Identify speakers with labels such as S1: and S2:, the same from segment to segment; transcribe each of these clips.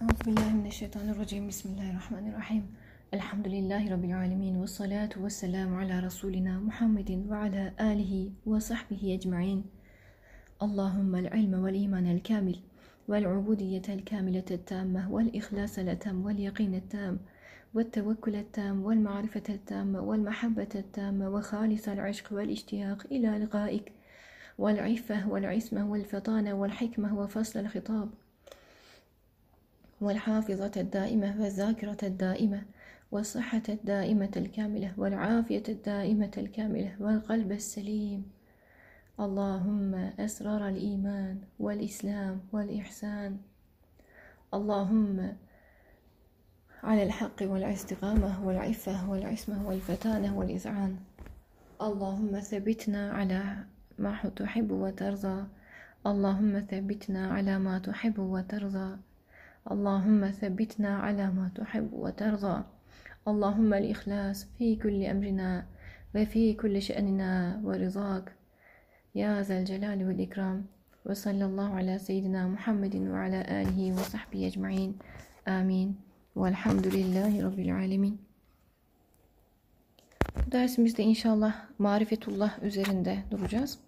S1: أعوذ بالله من الشيطان الرجيم. بسم الله الرحمن الرحيم. الحمد لله رب العالمين والصلاة والسلام على رسولنا محمد وعلى آله وصحبه أجمعين. اللهم العلم والإيمان الكامل والعبودية الكاملة التامة والإخلاص التام واليقين التام والتوكل التام والمعرفة التامة والمحبة التامة وخالص العشق والاشتياق إلى لقائك. والعفة والعصمة والفطانة والحكمة وفصل الخطاب. والحافظة الدائمة والذاكرة الدائمة والصحة الدائمة الكاملة والعافية الدائمة الكاملة والقلب السليم. اللهم أسرار الإيمان والإسلام والإحسان. اللهم على الحق والاستقامة والعفة والعصمة والفتانة والإذعان اللهم ثبتنا على ما تحب وترضى. اللهم ثبتنا على ما تحب وترضى. اللهم ثبتنا على ما تحب وترضى. اللهم الإخلاص في كل أمرنا وفي كل شأننا ورضاك. يا ذا الجلال والإكرام. وصلى الله على سيدنا محمد وعلى آله وصحبه أجمعين. آمين. والحمد لله رب العالمين. Dersimizde inşallah marifetullah üzerinde duracağız.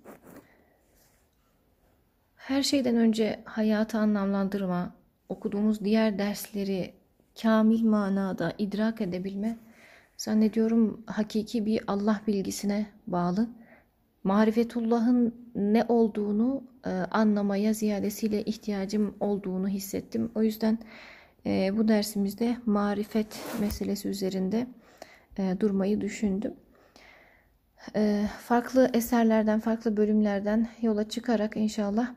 S1: Her şeyden önce hayatı anlamlandırma, okuduğumuz diğer dersleri kamil manada idrak edebilme zannediyorum hakiki bir Allah bilgisine bağlı. Marifetullah'ın ne olduğunu e, anlamaya ziyadesiyle ihtiyacım olduğunu hissettim. O yüzden e, bu dersimizde marifet meselesi üzerinde e, durmayı düşündüm. E, farklı eserlerden, farklı bölümlerden yola çıkarak inşallah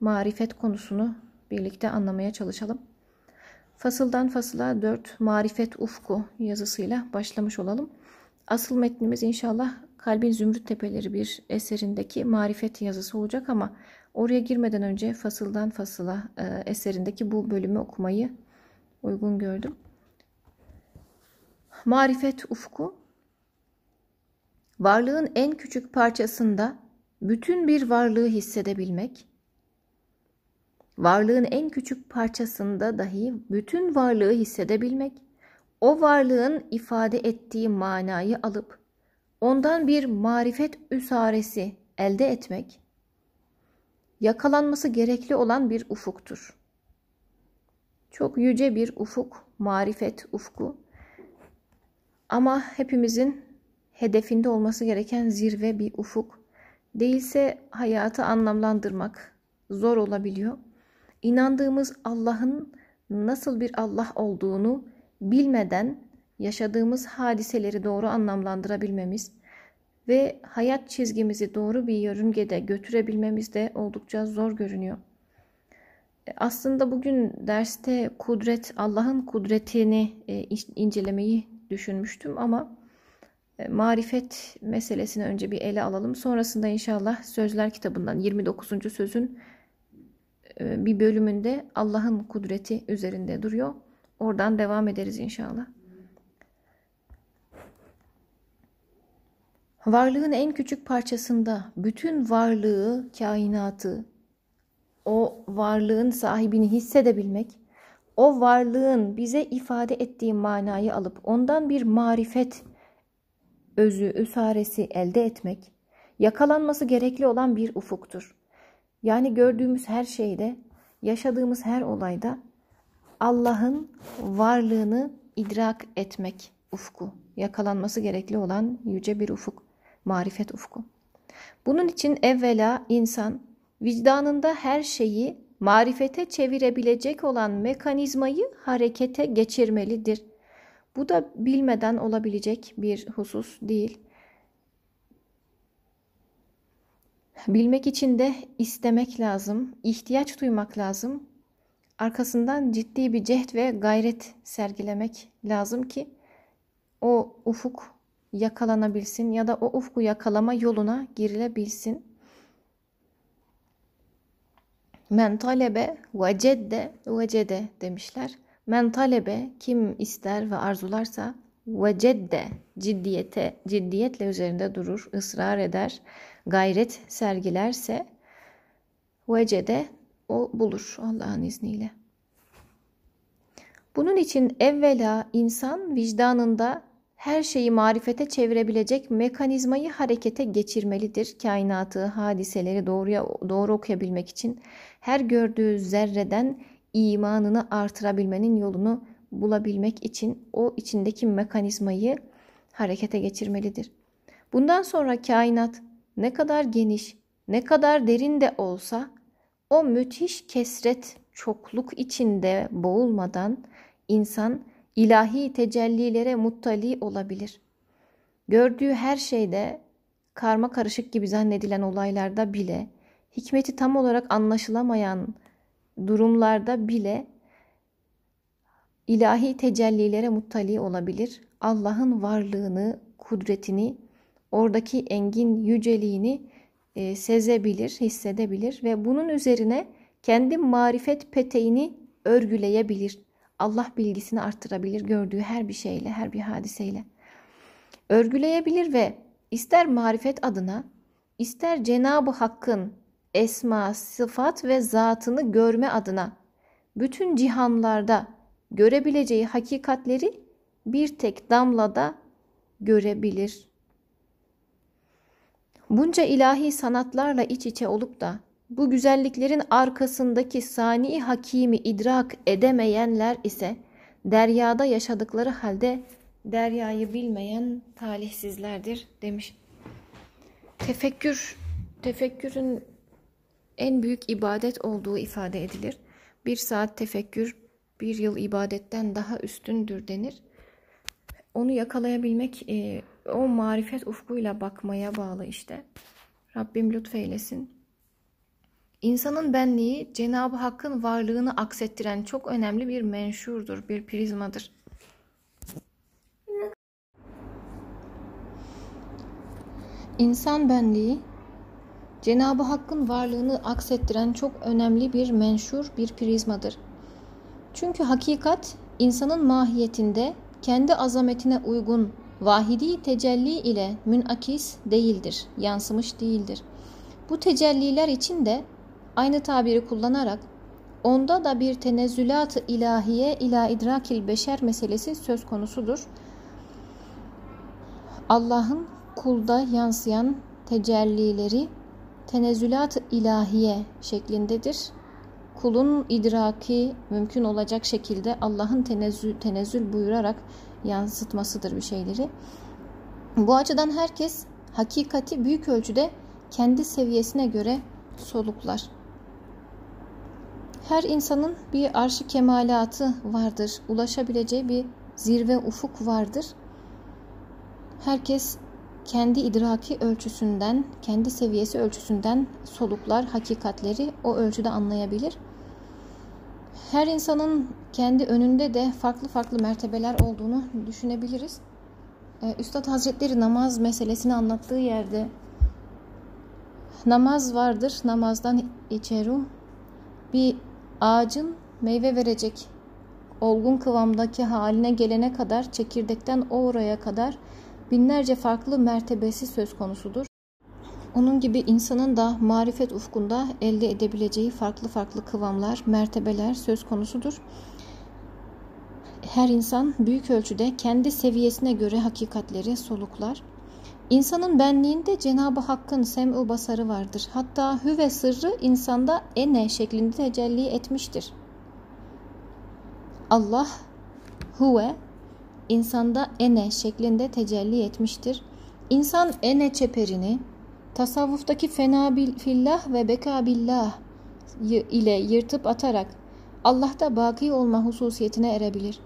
S1: marifet konusunu birlikte anlamaya çalışalım. Fasıldan fasıla 4 Marifet Ufku yazısıyla başlamış olalım. Asıl metnimiz inşallah Kalbin Zümrüt Tepeleri bir eserindeki marifet yazısı olacak ama oraya girmeden önce fasıldan fasıla e, eserindeki bu bölümü okumayı uygun gördüm. Marifet ufku varlığın en küçük parçasında bütün bir varlığı hissedebilmek, varlığın en küçük parçasında dahi bütün varlığı hissedebilmek, o varlığın ifade ettiği manayı alıp ondan bir marifet üsaresi elde etmek, yakalanması gerekli olan bir ufuktur. Çok yüce bir ufuk, marifet ufku. Ama hepimizin hedefinde olması gereken zirve bir ufuk. Değilse hayatı anlamlandırmak zor olabiliyor. İnandığımız Allah'ın nasıl bir Allah olduğunu bilmeden yaşadığımız hadiseleri doğru anlamlandırabilmemiz ve hayat çizgimizi doğru bir yörüngede götürebilmemiz de oldukça zor görünüyor. Aslında bugün derste kudret, Allah'ın kudretini e, incelemeyi düşünmüştüm ama e, marifet meselesini önce bir ele alalım. Sonrasında inşallah Sözler kitabından 29. sözün e, bir bölümünde Allah'ın kudreti üzerinde duruyor. Oradan devam ederiz inşallah. Varlığın en küçük parçasında bütün varlığı, kainatı, o varlığın sahibini hissedebilmek, o varlığın bize ifade ettiği manayı alıp ondan bir marifet özü, üsaresi elde etmek, yakalanması gerekli olan bir ufuktur. Yani gördüğümüz her şeyde, yaşadığımız her olayda Allah'ın varlığını idrak etmek ufku, yakalanması gerekli olan yüce bir ufuk, marifet ufku. Bunun için evvela insan vicdanında her şeyi marifete çevirebilecek olan mekanizmayı harekete geçirmelidir. Bu da bilmeden olabilecek bir husus değil. Bilmek için de istemek lazım, ihtiyaç duymak lazım. Arkasından ciddi bir cehd ve gayret sergilemek lazım ki o ufuk yakalanabilsin ya da o ufku yakalama yoluna girilebilsin. Men talebe vecedde vecede demişler. Men talebe kim ister ve arzularsa vecedde ciddiyete ciddiyetle üzerinde durur, ısrar eder, gayret sergilerse vecede o bulur Allah'ın izniyle. Bunun için evvela insan vicdanında her şeyi marifete çevirebilecek mekanizmayı harekete geçirmelidir. Kainatı, hadiseleri doğruya doğru okuyabilmek için her gördüğü zerreden imanını artırabilmenin yolunu bulabilmek için o içindeki mekanizmayı harekete geçirmelidir. Bundan sonra kainat ne kadar geniş, ne kadar derin de olsa o müthiş kesret çokluk içinde boğulmadan insan ilahi tecellilere muttali olabilir. Gördüğü her şeyde karma karışık gibi zannedilen olaylarda bile hikmeti tam olarak anlaşılamayan durumlarda bile ilahi tecellilere muttali olabilir. Allah'ın varlığını, kudretini, oradaki engin yüceliğini e, sezebilir, hissedebilir ve bunun üzerine kendi marifet peteğini örgüleyebilir. Allah bilgisini arttırabilir gördüğü her bir şeyle, her bir hadiseyle. Örgüleyebilir ve ister marifet adına, ister Cenab-ı Hakk'ın esma, sıfat ve zatını görme adına bütün cihanlarda görebileceği hakikatleri bir tek damlada görebilir. Bunca ilahi sanatlarla iç içe olup da bu güzelliklerin arkasındaki sani hakimi idrak edemeyenler ise deryada yaşadıkları halde deryayı bilmeyen talihsizlerdir demiş. Tefekkür, tefekkürün en büyük ibadet olduğu ifade edilir. Bir saat tefekkür bir yıl ibadetten daha üstündür denir. Onu yakalayabilmek e, o marifet ufkuyla bakmaya bağlı işte. Rabbim lütfeylesin. İnsanın benliği Cenab-ı Hakk'ın varlığını aksettiren çok önemli bir menşurdur, bir prizmadır. İnsan benliği Cenab-ı Hakk'ın varlığını aksettiren çok önemli bir menşur, bir prizmadır. Çünkü hakikat insanın mahiyetinde kendi azametine uygun vahidi tecelli ile münakis değildir, yansımış değildir. Bu tecelliler için de aynı tabiri kullanarak onda da bir tenezzülat-ı ilahiye ila idrakil beşer meselesi söz konusudur. Allah'ın kulda yansıyan tecellileri tenezzülat-ı ilahiye şeklindedir. Kulun idraki mümkün olacak şekilde Allah'ın tenezzül, tenezzül buyurarak yansıtmasıdır bir şeyleri. Bu açıdan herkes hakikati büyük ölçüde kendi seviyesine göre soluklar. Her insanın bir arşı kemalatı vardır. Ulaşabileceği bir zirve ufuk vardır. Herkes kendi idraki ölçüsünden, kendi seviyesi ölçüsünden soluklar, hakikatleri o ölçüde anlayabilir. Her insanın kendi önünde de farklı farklı mertebeler olduğunu düşünebiliriz. Ee, Üstad Hazretleri namaz meselesini anlattığı yerde namaz vardır, namazdan içeru bir ağacın meyve verecek olgun kıvamdaki haline gelene kadar çekirdekten oraya kadar binlerce farklı mertebesi söz konusudur. Onun gibi insanın da marifet ufkunda elde edebileceği farklı farklı kıvamlar, mertebeler söz konusudur. Her insan büyük ölçüde kendi seviyesine göre hakikatleri soluklar. İnsanın benliğinde Cenab-ı Hakk'ın sem'u basarı vardır. Hatta hü ve sırrı insanda ene şeklinde tecelli etmiştir. Allah huve insanda ene şeklinde tecelli etmiştir. İnsan ene çeperini tasavvuftaki fena fillah ve beka billah ile yırtıp atarak Allah'ta baki olma hususiyetine erebilir.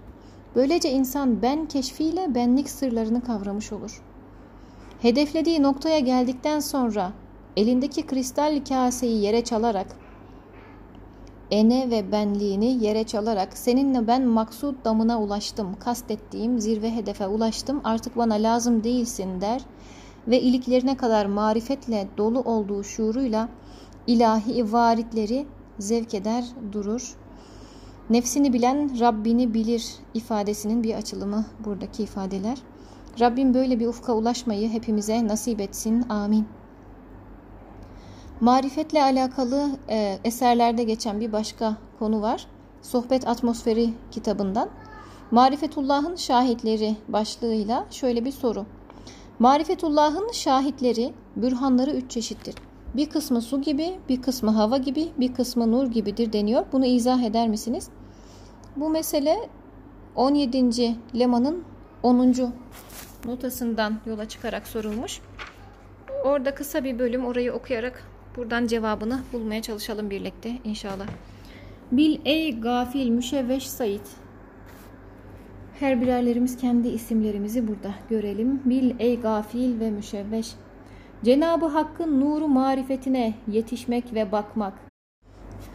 S1: Böylece insan ben keşfiyle benlik sırlarını kavramış olur. Hedeflediği noktaya geldikten sonra elindeki kristal kaseyi yere çalarak ene ve benliğini yere çalarak seninle ben maksud damına ulaştım, kastettiğim zirve hedefe ulaştım, artık bana lazım değilsin der ve iliklerine kadar marifetle dolu olduğu şuuruyla ilahi varitleri zevk eder durur. Nefsini bilen Rabbini bilir ifadesinin bir açılımı buradaki ifadeler. Rabbim böyle bir ufka ulaşmayı hepimize nasip etsin. Amin. Marifetle alakalı e, eserlerde geçen bir başka konu var. Sohbet Atmosferi kitabından. Marifetullah'ın şahitleri başlığıyla şöyle bir soru. Marifetullah'ın şahitleri, bürhanları üç çeşittir. Bir kısmı su gibi, bir kısmı hava gibi, bir kısmı nur gibidir deniyor. Bunu izah eder misiniz? Bu mesele 17. lemanın 10. notasından yola çıkarak sorulmuş. Orada kısa bir bölüm orayı okuyarak buradan cevabını bulmaya çalışalım birlikte inşallah. Bil ey gafil müşevveş Said. Her birerlerimiz kendi isimlerimizi burada görelim. Bil ey gafil ve müşevveş. Cenabı Hakk'ın nuru marifetine yetişmek ve bakmak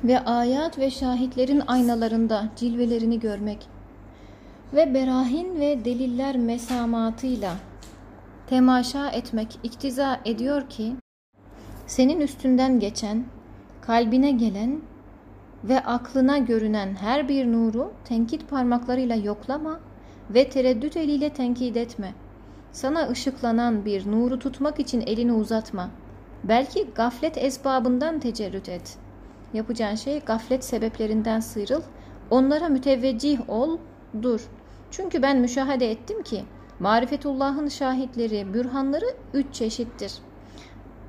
S1: ve ayat ve şahitlerin aynalarında cilvelerini görmek ve berahin ve deliller mesamatıyla temaşa etmek iktiza ediyor ki senin üstünden geçen, kalbine gelen ve aklına görünen her bir nuru tenkit parmaklarıyla yoklama ve tereddüt eliyle tenkit etme. Sana ışıklanan bir nuru tutmak için elini uzatma. Belki gaflet esbabından tecerrüt et. Yapacağın şey gaflet sebeplerinden sıyrıl. Onlara müteveccih ol, dur. Çünkü ben müşahede ettim ki marifetullahın şahitleri, bürhanları üç çeşittir.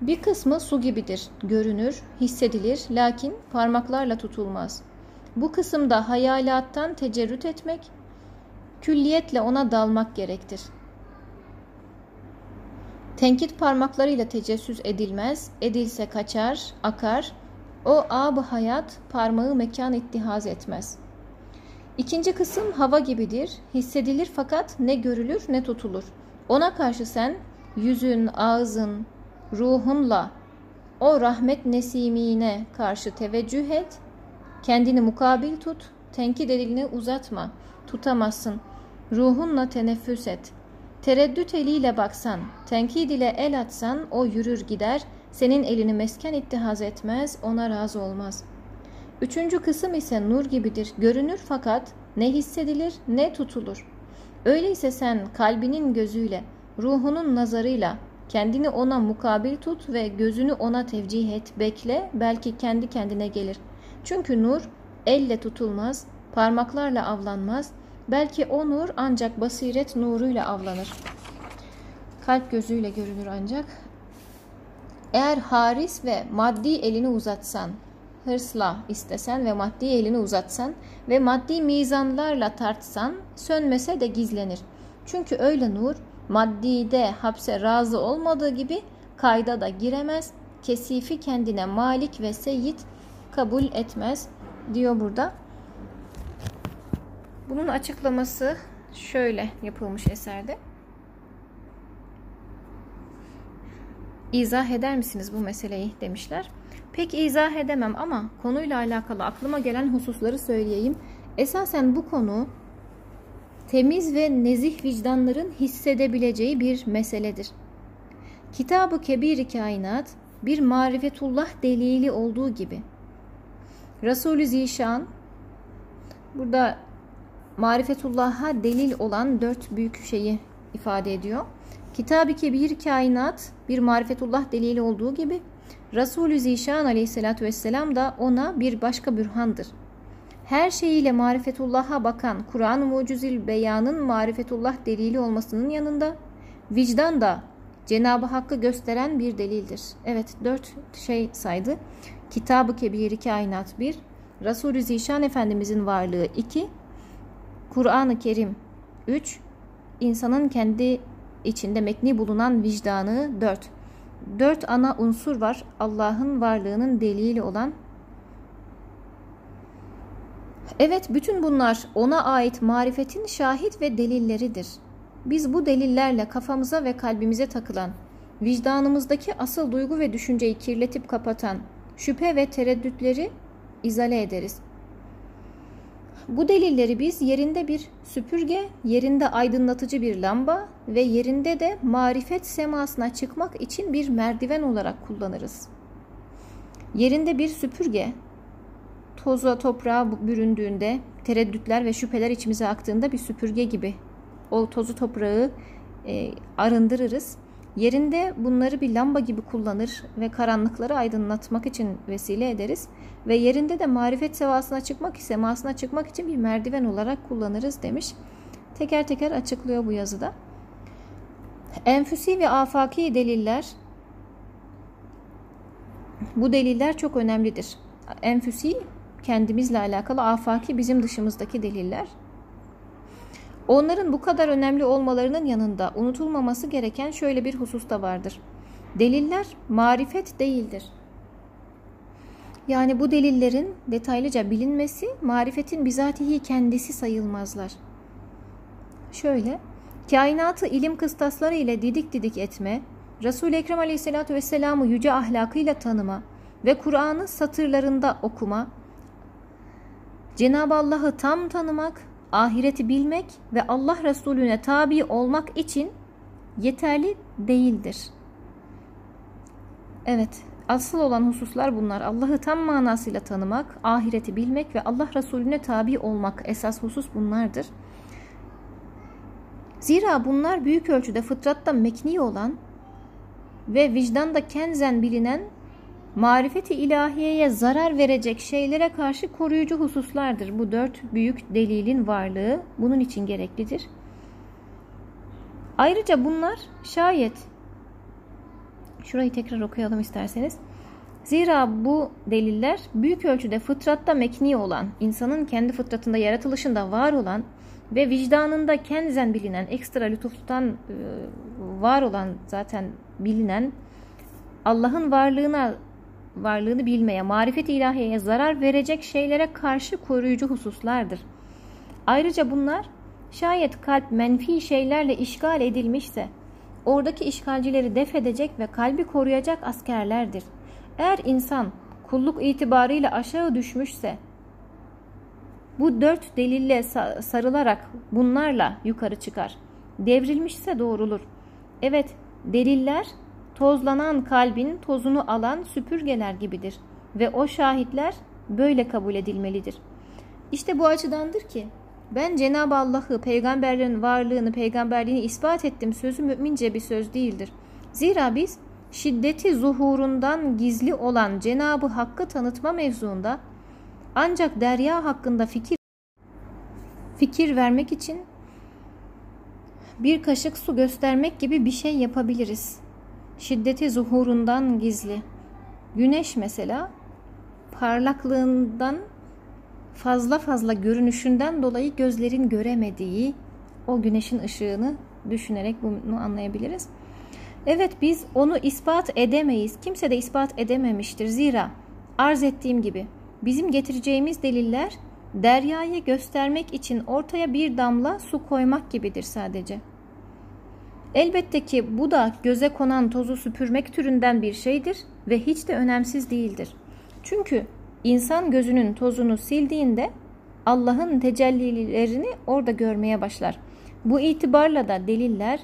S1: Bir kısmı su gibidir, görünür, hissedilir lakin parmaklarla tutulmaz. Bu kısımda hayalattan tecerrüt etmek, külliyetle ona dalmak gerektir. Tenkit parmaklarıyla tecessüs edilmez, edilse kaçar, akar. O ab hayat parmağı mekan ittihaz etmez. İkinci kısım hava gibidir, hissedilir fakat ne görülür ne tutulur. Ona karşı sen yüzün, ağzın, ruhunla o rahmet nesimine karşı teveccüh et, kendini mukabil tut, tenkit elini uzatma, tutamazsın. Ruhunla teneffüs et. Tereddüt eliyle baksan, tenkid ile el atsan o yürür gider, senin elini mesken ittihaz etmez, ona razı olmaz. Üçüncü kısım ise nur gibidir, görünür fakat ne hissedilir ne tutulur. Öyleyse sen kalbinin gözüyle, ruhunun nazarıyla kendini ona mukabil tut ve gözünü ona tevcih et, bekle, belki kendi kendine gelir. Çünkü nur elle tutulmaz, parmaklarla avlanmaz, Belki o nur ancak basiret nuruyla avlanır. Kalp gözüyle görünür ancak. Eğer haris ve maddi elini uzatsan, hırsla istesen ve maddi elini uzatsan ve maddi mizanlarla tartsan sönmese de gizlenir. Çünkü öyle nur maddide hapse razı olmadığı gibi kayda da giremez, kesifi kendine malik ve seyit kabul etmez diyor burada. Bunun açıklaması şöyle yapılmış eserde. İzah eder misiniz bu meseleyi demişler. Pek izah edemem ama konuyla alakalı aklıma gelen hususları söyleyeyim. Esasen bu konu temiz ve nezih vicdanların hissedebileceği bir meseledir. Kitab-ı Kebir-i Kainat bir marifetullah delili olduğu gibi Resulü Zişan burada marifetullah'a delil olan dört büyük şeyi ifade ediyor. Kitab-ı Kebir kainat bir marifetullah delili olduğu gibi Resulü Zişan aleyhissalatü vesselam da ona bir başka bürhandır. Her şeyiyle marifetullah'a bakan Kur'an-ı Mucizil Beyan'ın marifetullah delili olmasının yanında vicdan da Cenab-ı Hakk'ı gösteren bir delildir. Evet dört şey saydı. Kitab-ı Kebir kainat bir, Resulü Zişan Efendimizin varlığı iki, Kur'an-ı Kerim 3. İnsanın kendi içinde mekni bulunan vicdanı 4. 4 ana unsur var Allah'ın varlığının delili olan. Evet bütün bunlar ona ait marifetin şahit ve delilleridir. Biz bu delillerle kafamıza ve kalbimize takılan, vicdanımızdaki asıl duygu ve düşünceyi kirletip kapatan şüphe ve tereddütleri izale ederiz. Bu delilleri biz yerinde bir süpürge, yerinde aydınlatıcı bir lamba ve yerinde de marifet semasına çıkmak için bir merdiven olarak kullanırız. Yerinde bir süpürge, toza toprağa büründüğünde, tereddütler ve şüpheler içimize aktığında bir süpürge gibi o tozu toprağı e, arındırırız. Yerinde bunları bir lamba gibi kullanır ve karanlıkları aydınlatmak için vesile ederiz. Ve yerinde de marifet sevasına çıkmak semasına çıkmak için bir merdiven olarak kullanırız demiş. Teker teker açıklıyor bu yazıda. Enfüsi ve afaki deliller bu deliller çok önemlidir. Enfüsi kendimizle alakalı, afaki bizim dışımızdaki deliller. Onların bu kadar önemli olmalarının yanında unutulmaması gereken şöyle bir husus da vardır. Deliller marifet değildir. Yani bu delillerin detaylıca bilinmesi marifetin bizatihi kendisi sayılmazlar. Şöyle, kainatı ilim kıstasları ile didik didik etme, Resul-i Ekrem Aleyhisselatü Vesselam'ı yüce ahlakıyla tanıma ve Kur'an'ı satırlarında okuma, Cenab-ı Allah'ı tam tanımak, ahireti bilmek ve Allah Resulüne tabi olmak için yeterli değildir. Evet, asıl olan hususlar bunlar. Allah'ı tam manasıyla tanımak, ahireti bilmek ve Allah Resulüne tabi olmak esas husus bunlardır. Zira bunlar büyük ölçüde fıtratta mekni olan ve vicdanda kenzen bilinen marifeti ilahiyeye zarar verecek şeylere karşı koruyucu hususlardır. Bu dört büyük delilin varlığı bunun için gereklidir. Ayrıca bunlar şayet şurayı tekrar okuyalım isterseniz. Zira bu deliller büyük ölçüde fıtratta mekni olan, insanın kendi fıtratında yaratılışında var olan ve vicdanında kendizen bilinen, ekstra lütuftan e, var olan zaten bilinen Allah'ın varlığına varlığını bilmeye, marifet ilahiyeye zarar verecek şeylere karşı koruyucu hususlardır. Ayrıca bunlar şayet kalp menfi şeylerle işgal edilmişse oradaki işgalcileri def edecek ve kalbi koruyacak askerlerdir. Eğer insan kulluk itibarıyla aşağı düşmüşse bu dört delille sarılarak bunlarla yukarı çıkar. Devrilmişse doğrulur. Evet deliller tozlanan kalbin tozunu alan süpürgeler gibidir ve o şahitler böyle kabul edilmelidir. İşte bu açıdandır ki ben Cenab-ı Allah'ı, peygamberlerin varlığını, peygamberliğini ispat ettim sözü mümince bir söz değildir. Zira biz şiddeti zuhurundan gizli olan Cenab-ı Hakk'ı tanıtma mevzuunda ancak derya hakkında fikir fikir vermek için bir kaşık su göstermek gibi bir şey yapabiliriz şiddeti zuhurundan gizli. Güneş mesela parlaklığından fazla fazla görünüşünden dolayı gözlerin göremediği o güneşin ışığını düşünerek bunu anlayabiliriz. Evet biz onu ispat edemeyiz. Kimse de ispat edememiştir. Zira arz ettiğim gibi bizim getireceğimiz deliller deryayı göstermek için ortaya bir damla su koymak gibidir sadece.'' Elbette ki bu da göze konan tozu süpürmek türünden bir şeydir ve hiç de önemsiz değildir. Çünkü insan gözünün tozunu sildiğinde Allah'ın tecellilerini orada görmeye başlar. Bu itibarla da deliller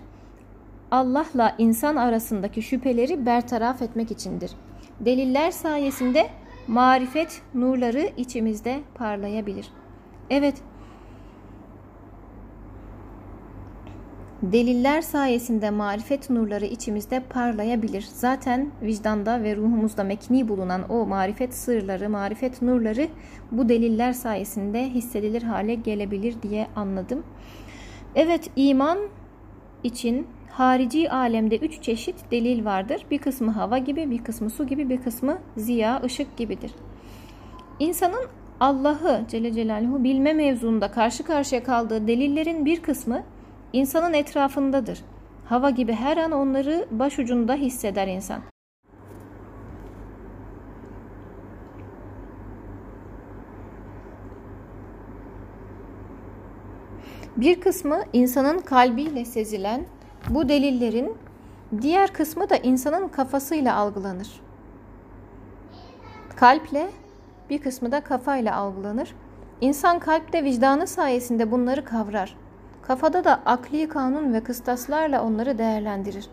S1: Allah'la insan arasındaki şüpheleri bertaraf etmek içindir. Deliller sayesinde marifet nurları içimizde parlayabilir. Evet, Deliller sayesinde marifet nurları içimizde parlayabilir. Zaten vicdanda ve ruhumuzda mekni bulunan o marifet sırları, marifet nurları bu deliller sayesinde hissedilir hale gelebilir diye anladım. Evet iman için harici alemde üç çeşit delil vardır. Bir kısmı hava gibi, bir kısmı su gibi, bir kısmı ziya, ışık gibidir. İnsanın Allah'ı Celle Celaluhu bilme mevzunda karşı karşıya kaldığı delillerin bir kısmı insanın etrafındadır. Hava gibi her an onları başucunda hisseder insan. Bir kısmı insanın kalbiyle sezilen bu delillerin diğer kısmı da insanın kafasıyla algılanır. Kalple bir kısmı da kafayla algılanır. İnsan kalpte vicdanı sayesinde bunları kavrar. Kafada da akli kanun ve kıstaslarla onları değerlendirir.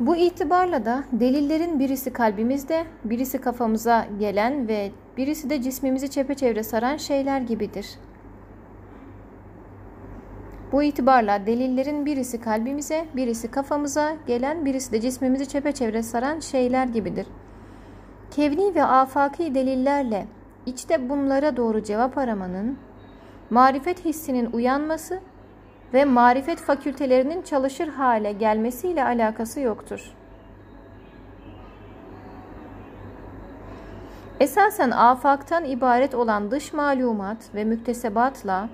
S1: Bu itibarla da delillerin birisi kalbimizde, birisi kafamıza gelen ve birisi de cismimizi çepeçevre saran şeyler gibidir. Bu itibarla delillerin birisi kalbimize, birisi kafamıza gelen, birisi de cismimizi çepeçevre saran şeyler gibidir. Kevni ve afaki delillerle içte bunlara doğru cevap aramanın, marifet hissinin uyanması ve marifet fakültelerinin çalışır hale gelmesiyle alakası yoktur. Esasen afaktan ibaret olan dış malumat ve müktesebatla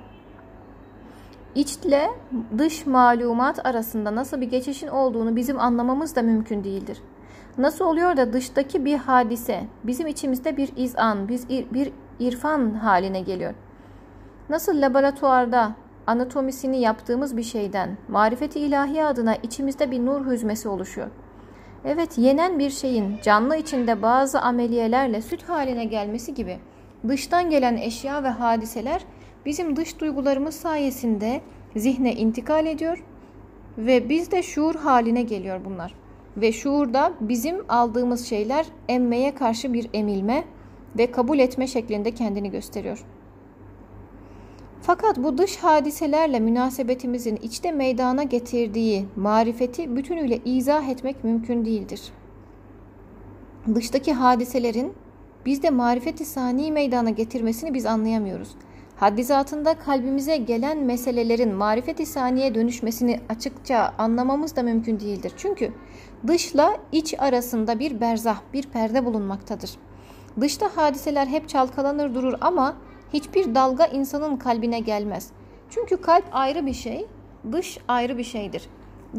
S1: içle dış malumat arasında nasıl bir geçişin olduğunu bizim anlamamız da mümkün değildir. Nasıl oluyor da dıştaki bir hadise bizim içimizde bir izan, bir irfan haline geliyor. Nasıl laboratuvarda anatomisini yaptığımız bir şeyden marifeti ilahi adına içimizde bir nur hüzmesi oluşuyor. Evet yenen bir şeyin canlı içinde bazı ameliyelerle süt haline gelmesi gibi dıştan gelen eşya ve hadiseler bizim dış duygularımız sayesinde zihne intikal ediyor ve bizde şuur haline geliyor bunlar. Ve şuurda bizim aldığımız şeyler emmeye karşı bir emilme ve kabul etme şeklinde kendini gösteriyor. Fakat bu dış hadiselerle münasebetimizin içte meydana getirdiği marifeti bütünüyle izah etmek mümkün değildir. Dıştaki hadiselerin bizde marifeti sani meydana getirmesini biz anlayamıyoruz. Haddizatında kalbimize gelen meselelerin marifeti saniye dönüşmesini açıkça anlamamız da mümkün değildir. Çünkü dışla iç arasında bir berzah, bir perde bulunmaktadır. Dışta hadiseler hep çalkalanır durur ama hiçbir dalga insanın kalbine gelmez. Çünkü kalp ayrı bir şey, dış ayrı bir şeydir.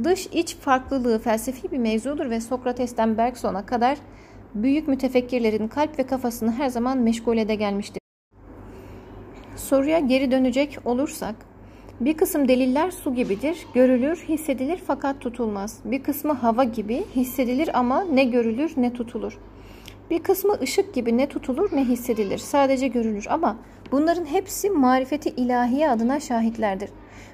S1: Dış iç farklılığı felsefi bir mevzudur ve Sokrates'ten Bergson'a kadar büyük mütefekkirlerin kalp ve kafasını her zaman meşgul ede gelmiştir. Soruya geri dönecek olursak, bir kısım deliller su gibidir, görülür, hissedilir fakat tutulmaz. Bir kısmı hava gibi hissedilir ama ne görülür ne tutulur. Bir kısmı ışık gibi ne tutulur ne hissedilir, sadece görülür ama bunların hepsi marifeti ilahiye adına şahitlerdir.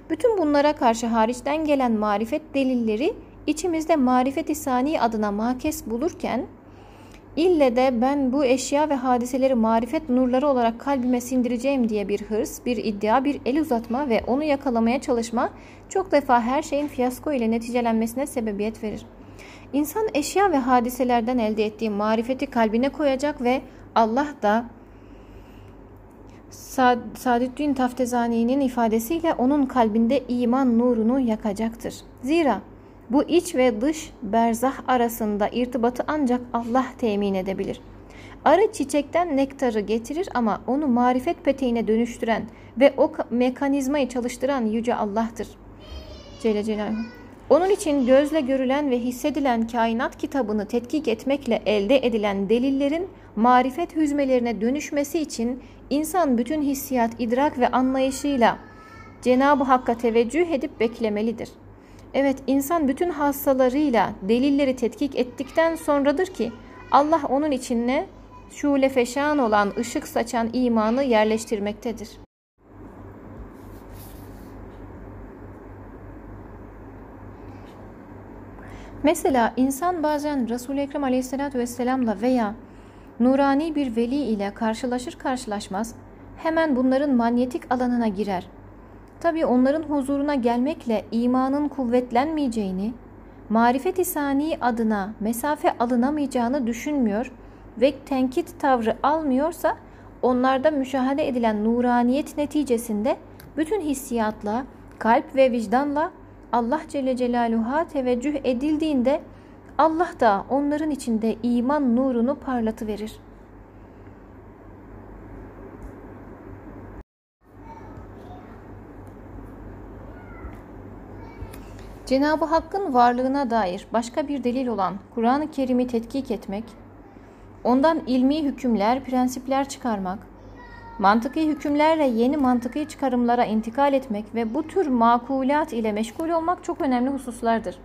S1: Bütün bunlara karşı hariçten gelen marifet delilleri içimizde marifeti sani adına makes bulurken ille de ben bu eşya ve hadiseleri marifet nurları olarak kalbime sindireceğim diye bir hırs, bir iddia, bir el uzatma ve onu yakalamaya çalışma çok defa her şeyin fiyasko ile neticelenmesine sebebiyet verir.'' İnsan eşya ve hadiselerden elde ettiği marifeti kalbine koyacak ve Allah da Sad Sadüddin Taftezani'nin ifadesiyle onun kalbinde iman nurunu yakacaktır. Zira bu iç ve dış berzah arasında irtibatı ancak Allah temin edebilir. Arı çiçekten nektarı getirir ama onu marifet peteğine dönüştüren ve o mekanizmayı çalıştıran Yüce Allah'tır. Celle Celaluhu. Onun için gözle görülen ve hissedilen kainat kitabını tetkik etmekle elde edilen delillerin marifet hüzmelerine dönüşmesi için insan bütün hissiyat, idrak ve anlayışıyla Cenab-ı Hakk'a teveccüh edip beklemelidir. Evet insan bütün hastalarıyla delilleri tetkik ettikten sonradır ki Allah onun içine şule feşan olan ışık saçan imanı yerleştirmektedir. Mesela insan bazen Resul-i Ekrem aleyhissalatü vesselamla veya nurani bir veli ile karşılaşır karşılaşmaz hemen bunların manyetik alanına girer. Tabi onların huzuruna gelmekle imanın kuvvetlenmeyeceğini, marifet-i sani adına mesafe alınamayacağını düşünmüyor ve tenkit tavrı almıyorsa onlarda müşahede edilen nuraniyet neticesinde bütün hissiyatla, kalp ve vicdanla Allah Celle Celaluhu'ya teveccüh edildiğinde Allah da onların içinde iman nurunu parlatıverir. Cenab-ı Hakk'ın varlığına dair başka bir delil olan Kur'an-ı Kerim'i tetkik etmek, ondan ilmi hükümler, prensipler çıkarmak, mantıki hükümlerle yeni mantıki çıkarımlara intikal etmek ve bu tür makulat ile meşgul olmak çok önemli hususlardır.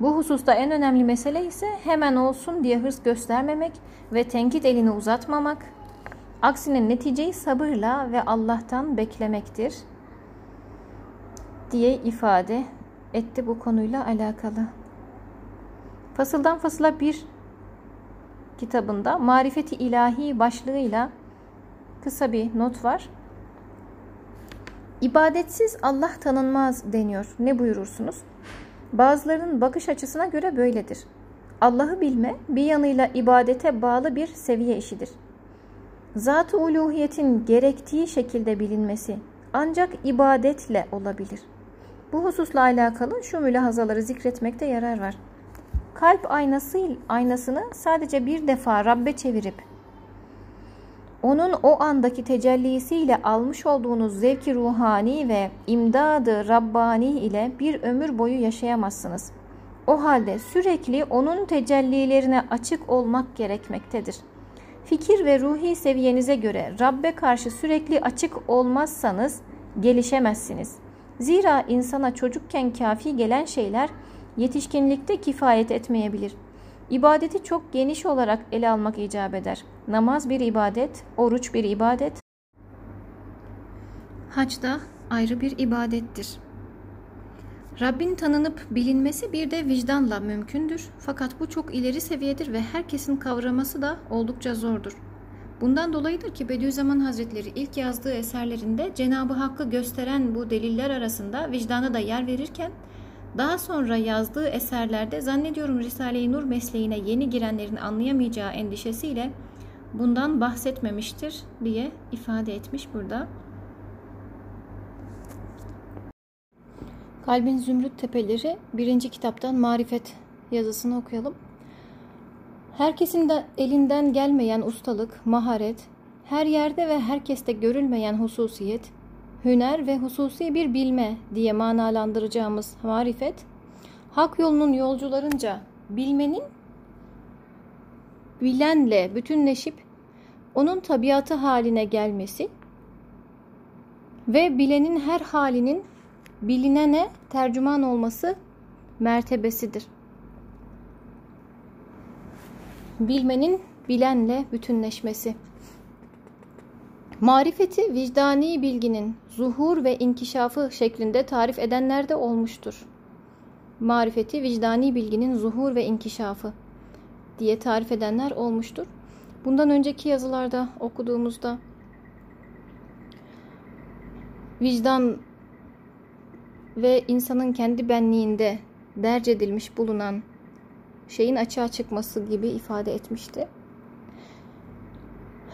S1: Bu hususta en önemli mesele ise hemen olsun diye hırs göstermemek ve tenkit elini uzatmamak, aksine neticeyi sabırla ve Allah'tan beklemektir diye ifade etti bu konuyla alakalı. Fasıldan fasıla bir kitabında marifeti ilahi başlığıyla kısa bir not var. İbadetsiz Allah tanınmaz deniyor. Ne buyurursunuz? Bazılarının bakış açısına göre böyledir. Allah'ı bilme bir yanıyla ibadete bağlı bir seviye işidir. Zat-ı uluhiyetin gerektiği şekilde bilinmesi ancak ibadetle olabilir. Bu hususla alakalı şu mülahazaları zikretmekte yarar var. Kalp aynası, aynasını sadece bir defa Rabbe çevirip onun o andaki tecellisiyle almış olduğunuz zevki ruhani ve imdadı Rabbani ile bir ömür boyu yaşayamazsınız. O halde sürekli onun tecellilerine açık olmak gerekmektedir. Fikir ve ruhi seviyenize göre Rabbe karşı sürekli açık olmazsanız gelişemezsiniz. Zira insana çocukken kafi gelen şeyler yetişkinlikte kifayet etmeyebilir. İbadeti çok geniş olarak ele almak icap eder. Namaz bir ibadet, oruç bir ibadet, hac da ayrı bir ibadettir. Rabbin tanınıp bilinmesi bir de vicdanla mümkündür. Fakat bu çok ileri seviyedir ve herkesin kavraması da oldukça zordur. Bundan dolayıdır ki Bediüzzaman Hazretleri ilk yazdığı eserlerinde Cenab-ı Hakk'ı gösteren bu deliller arasında vicdana da yer verirken daha sonra yazdığı eserlerde zannediyorum Risale-i Nur mesleğine yeni girenlerin anlayamayacağı endişesiyle bundan bahsetmemiştir diye ifade etmiş burada. Kalbin Zümrüt Tepeleri birinci kitaptan Marifet yazısını okuyalım. Herkesin de elinden gelmeyen ustalık, maharet, her yerde ve herkeste görülmeyen hususiyet, hüner ve hususi bir bilme diye manalandıracağımız marifet, hak yolunun yolcularınca bilmenin bilenle bütünleşip onun tabiatı haline gelmesi ve bilenin her halinin bilinene tercüman olması mertebesidir. Bilmenin bilenle bütünleşmesi. Marifeti vicdani bilginin zuhur ve inkişafı şeklinde tarif edenler de olmuştur. Marifeti vicdani bilginin zuhur ve inkişafı diye tarif edenler olmuştur. Bundan önceki yazılarda okuduğumuzda vicdan ve insanın kendi benliğinde derc edilmiş bulunan şeyin açığa çıkması gibi ifade etmişti.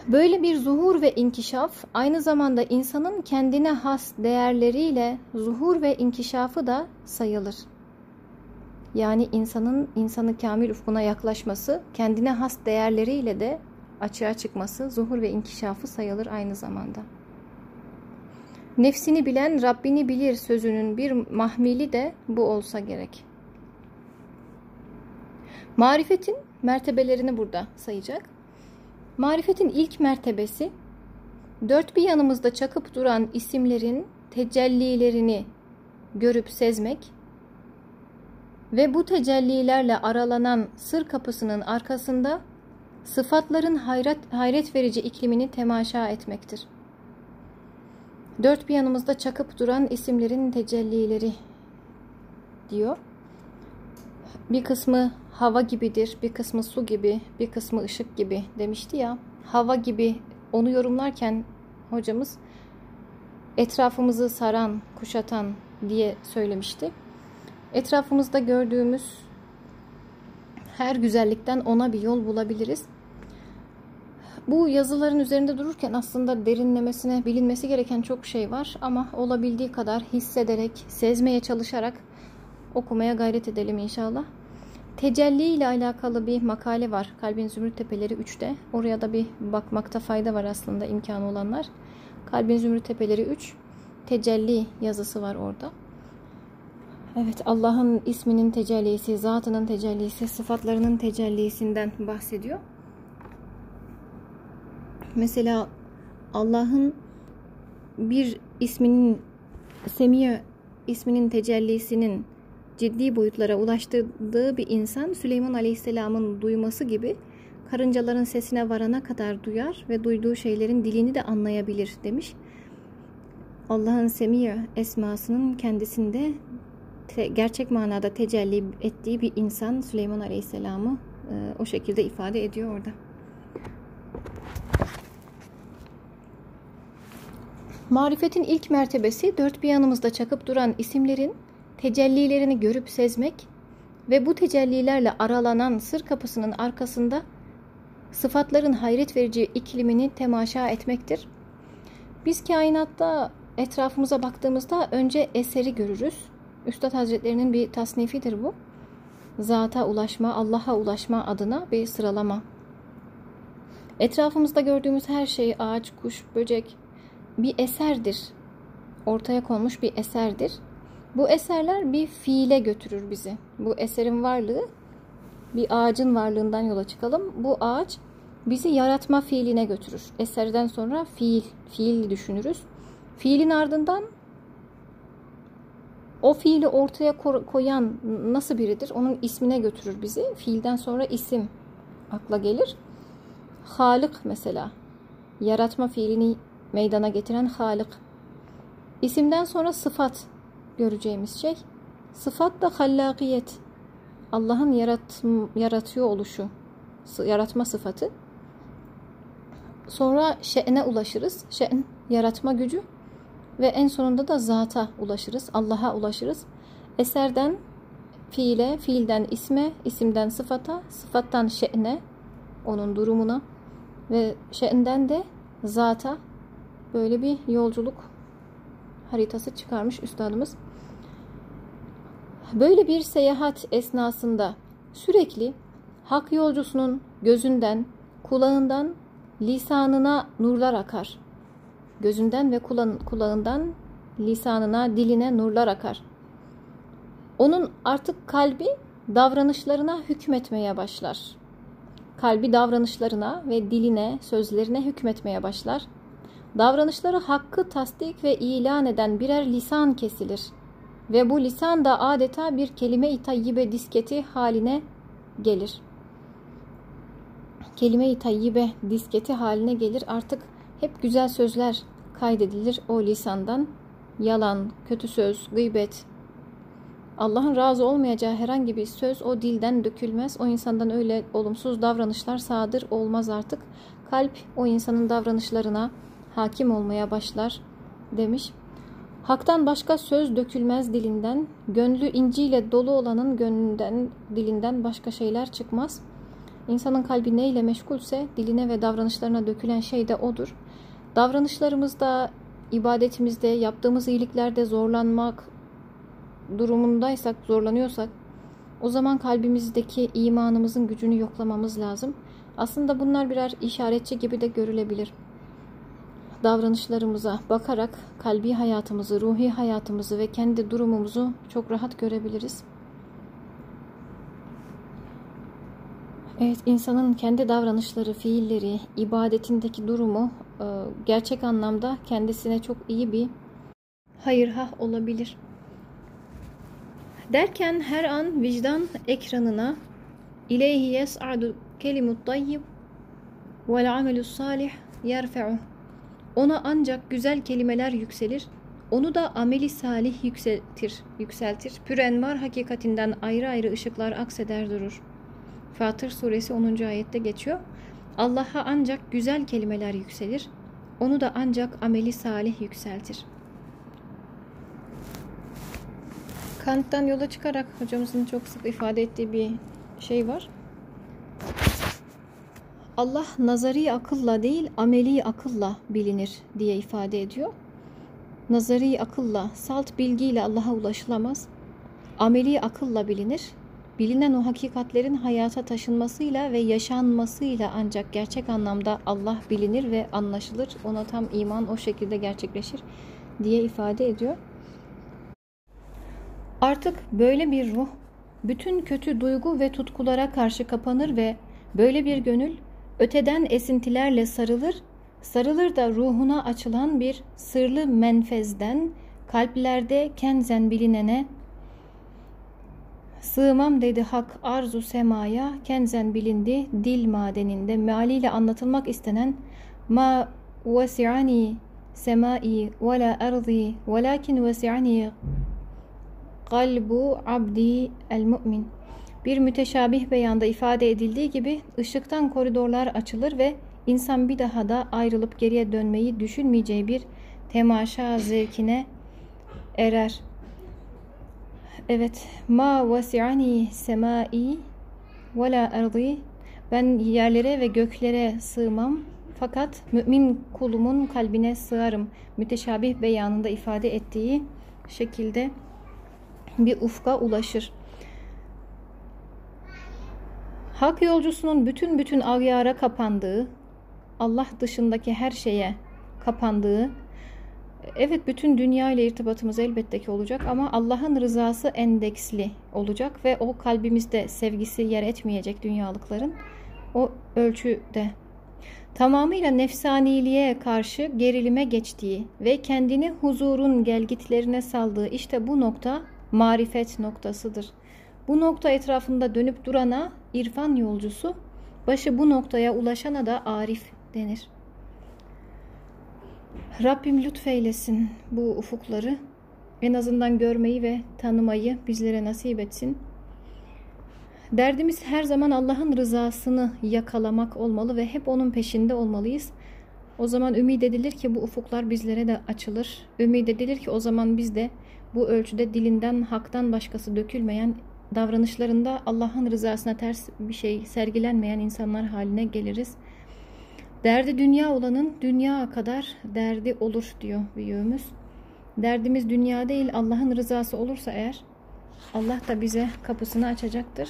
S1: Böyle bir zuhur ve inkişaf aynı zamanda insanın kendine has değerleriyle zuhur ve inkişafı da sayılır. Yani insanın insanı kamil ufkuna yaklaşması, kendine has değerleriyle de açığa çıkması, zuhur ve inkişafı sayılır aynı zamanda. Nefsini bilen Rabbini bilir sözünün bir mahmili de bu olsa gerek. Marifetin mertebelerini burada sayacak. Marifetin ilk mertebesi dört bir yanımızda çakıp duran isimlerin tecellilerini görüp sezmek ve bu tecellilerle aralanan sır kapısının arkasında sıfatların hayret, hayret verici iklimini temaşa etmektir. Dört bir yanımızda çakıp duran isimlerin tecellileri diyor. Bir kısmı hava gibidir, bir kısmı su gibi, bir kısmı ışık gibi demişti ya. Hava gibi onu yorumlarken hocamız etrafımızı saran, kuşatan diye söylemişti. Etrafımızda gördüğümüz her güzellikten ona bir yol bulabiliriz. Bu yazıların üzerinde dururken aslında derinlemesine bilinmesi gereken çok şey var ama olabildiği kadar hissederek, sezmeye çalışarak okumaya gayret edelim inşallah. Tecelli ile alakalı bir makale var. Kalbin Zümrüt Tepeleri 3'te. Oraya da bir bakmakta fayda var aslında imkanı olanlar. Kalbin Zümrüt Tepeleri 3 tecelli yazısı var orada. Evet Allah'ın isminin tecellisi, zatının tecellisi, sıfatlarının tecellisinden bahsediyor. Mesela Allah'ın bir isminin Semiye isminin tecellisinin ciddi boyutlara ulaştırdığı bir insan Süleyman Aleyhisselam'ın duyması gibi karıncaların sesine varana kadar duyar ve duyduğu şeylerin dilini de anlayabilir demiş. Allah'ın Semiye esmasının kendisinde gerçek manada tecelli ettiği bir insan Süleyman Aleyhisselam'ı e, o şekilde ifade ediyor orada. Marifetin ilk mertebesi dört bir yanımızda çakıp duran isimlerin tecellilerini görüp sezmek ve bu tecellilerle aralanan sır kapısının arkasında sıfatların hayret verici iklimini temaşa etmektir. Biz kainatta etrafımıza baktığımızda önce eseri görürüz. Üstad Hazretlerinin bir tasnifidir bu. Zata ulaşma, Allah'a ulaşma adına bir sıralama. Etrafımızda gördüğümüz her şey, ağaç, kuş, böcek bir eserdir. Ortaya konmuş bir eserdir. Bu eserler bir fiile götürür bizi. Bu eserin varlığı bir ağacın varlığından yola çıkalım. Bu ağaç bizi yaratma fiiline götürür. Eserden sonra fiil, fiil düşünürüz. Fiilin ardından o fiili ortaya koyan nasıl biridir? Onun ismine götürür bizi. Fiilden sonra isim akla gelir. Halık mesela. Yaratma fiilini meydana getiren Halık. İsimden sonra sıfat göreceğimiz şey. Sıfat da hallakiyet. Allah'ın yarat, yaratıyor oluşu. Yaratma sıfatı. Sonra şe'ne ulaşırız. Şe'n yaratma gücü. Ve en sonunda da zata ulaşırız. Allah'a ulaşırız. Eserden fiile, fiilden isme, isimden sıfata, sıfattan şe'ne, onun durumuna ve şe'nden de zata böyle bir yolculuk haritası çıkarmış üstadımız. Böyle bir seyahat esnasında sürekli hak yolcusunun gözünden, kulağından, lisanına nurlar akar. Gözünden ve kulağından lisanına, diline nurlar akar. Onun artık kalbi davranışlarına hükmetmeye başlar. Kalbi davranışlarına ve diline, sözlerine hükmetmeye başlar. Davranışları hakkı tasdik ve ilan eden birer lisan kesilir. Ve bu lisan da adeta bir kelime-i tayyibe disketi haline gelir. Kelime-i tayyibe disketi haline gelir. Artık hep güzel sözler kaydedilir o lisandan. Yalan, kötü söz, gıybet, Allah'ın razı olmayacağı herhangi bir söz o dilden dökülmez. O insandan öyle olumsuz davranışlar sadır olmaz artık. Kalp o insanın davranışlarına hakim olmaya başlar demiş. Hak'tan başka söz dökülmez dilinden, gönlü inciyle dolu olanın gönlünden, dilinden başka şeyler çıkmaz. İnsanın kalbi neyle meşgulse diline ve davranışlarına dökülen şey de odur. Davranışlarımızda, ibadetimizde, yaptığımız iyiliklerde zorlanmak durumundaysak, zorlanıyorsak o zaman kalbimizdeki imanımızın gücünü yoklamamız lazım. Aslında bunlar birer işaretçi gibi de görülebilir davranışlarımıza bakarak kalbi hayatımızı, ruhi hayatımızı ve kendi durumumuzu çok rahat görebiliriz. Evet, insanın kendi davranışları, fiilleri, ibadetindeki durumu e, gerçek anlamda kendisine çok iyi bir hayırhah olabilir. Derken her an vicdan ekranına İleyhi yes'adu kelimut tayyib vel amelus salih yerfe'uh ona ancak güzel kelimeler yükselir, onu da ameli salih yükseltir, yükseltir. Pürenvar hakikatinden ayrı ayrı ışıklar akseder durur. Fatır suresi 10. ayette geçiyor. Allah'a ancak güzel kelimeler yükselir, onu da ancak ameli salih yükseltir. Kant'tan yola çıkarak hocamızın çok sık ifade ettiği bir şey var. Allah nazari akılla değil ameli akılla bilinir diye ifade ediyor. Nazari akılla, salt bilgiyle Allah'a ulaşılamaz. Ameli akılla bilinir. Bilinen o hakikatlerin hayata taşınmasıyla ve yaşanmasıyla ancak gerçek anlamda Allah bilinir ve anlaşılır. Ona tam iman o şekilde gerçekleşir diye ifade ediyor. Artık böyle bir ruh bütün kötü duygu ve tutkulara karşı kapanır ve böyle bir gönül öteden esintilerle sarılır, sarılır da ruhuna açılan bir sırlı menfezden kalplerde kenzen bilinene Sığmam dedi hak arzu semaya kenzen bilindi dil madeninde. Mealiyle anlatılmak istenen ma vesi'ani semai ve la arzi velakin vesi'ani kalbu abdi el mu'min bir müteşabih beyanda ifade edildiği gibi ışıktan koridorlar açılır ve insan bir daha da ayrılıp geriye dönmeyi düşünmeyeceği bir temaşa zevkine erer. Evet. Ma vasi'ani semai ve la erdi. Ben yerlere ve göklere sığmam. Fakat mümin kulumun kalbine sığarım. Müteşabih beyanında ifade ettiği şekilde bir ufka ulaşır. Hak yolcusunun bütün bütün agyara kapandığı, Allah dışındaki her şeye kapandığı, evet bütün dünya ile irtibatımız elbette ki olacak ama Allah'ın rızası endeksli olacak ve o kalbimizde sevgisi yer etmeyecek dünyalıkların o ölçüde tamamıyla nefsaniliğe karşı gerilime geçtiği ve kendini huzurun gelgitlerine saldığı işte bu nokta marifet noktasıdır. Bu nokta etrafında dönüp durana irfan yolcusu, başı bu noktaya ulaşana da arif denir. Rabbim lütfeylesin bu ufukları, en azından görmeyi ve tanımayı bizlere nasip etsin. Derdimiz her zaman Allah'ın rızasını yakalamak olmalı ve hep onun peşinde olmalıyız. O zaman ümit edilir ki bu ufuklar bizlere de açılır. Ümit edilir ki o zaman biz de bu ölçüde dilinden haktan başkası dökülmeyen davranışlarında Allah'ın rızasına ters bir şey sergilenmeyen insanlar haline geliriz. Derdi dünya olanın dünya kadar derdi olur diyor büyüğümüz. Derdimiz dünya değil Allah'ın rızası olursa eğer Allah da bize kapısını açacaktır.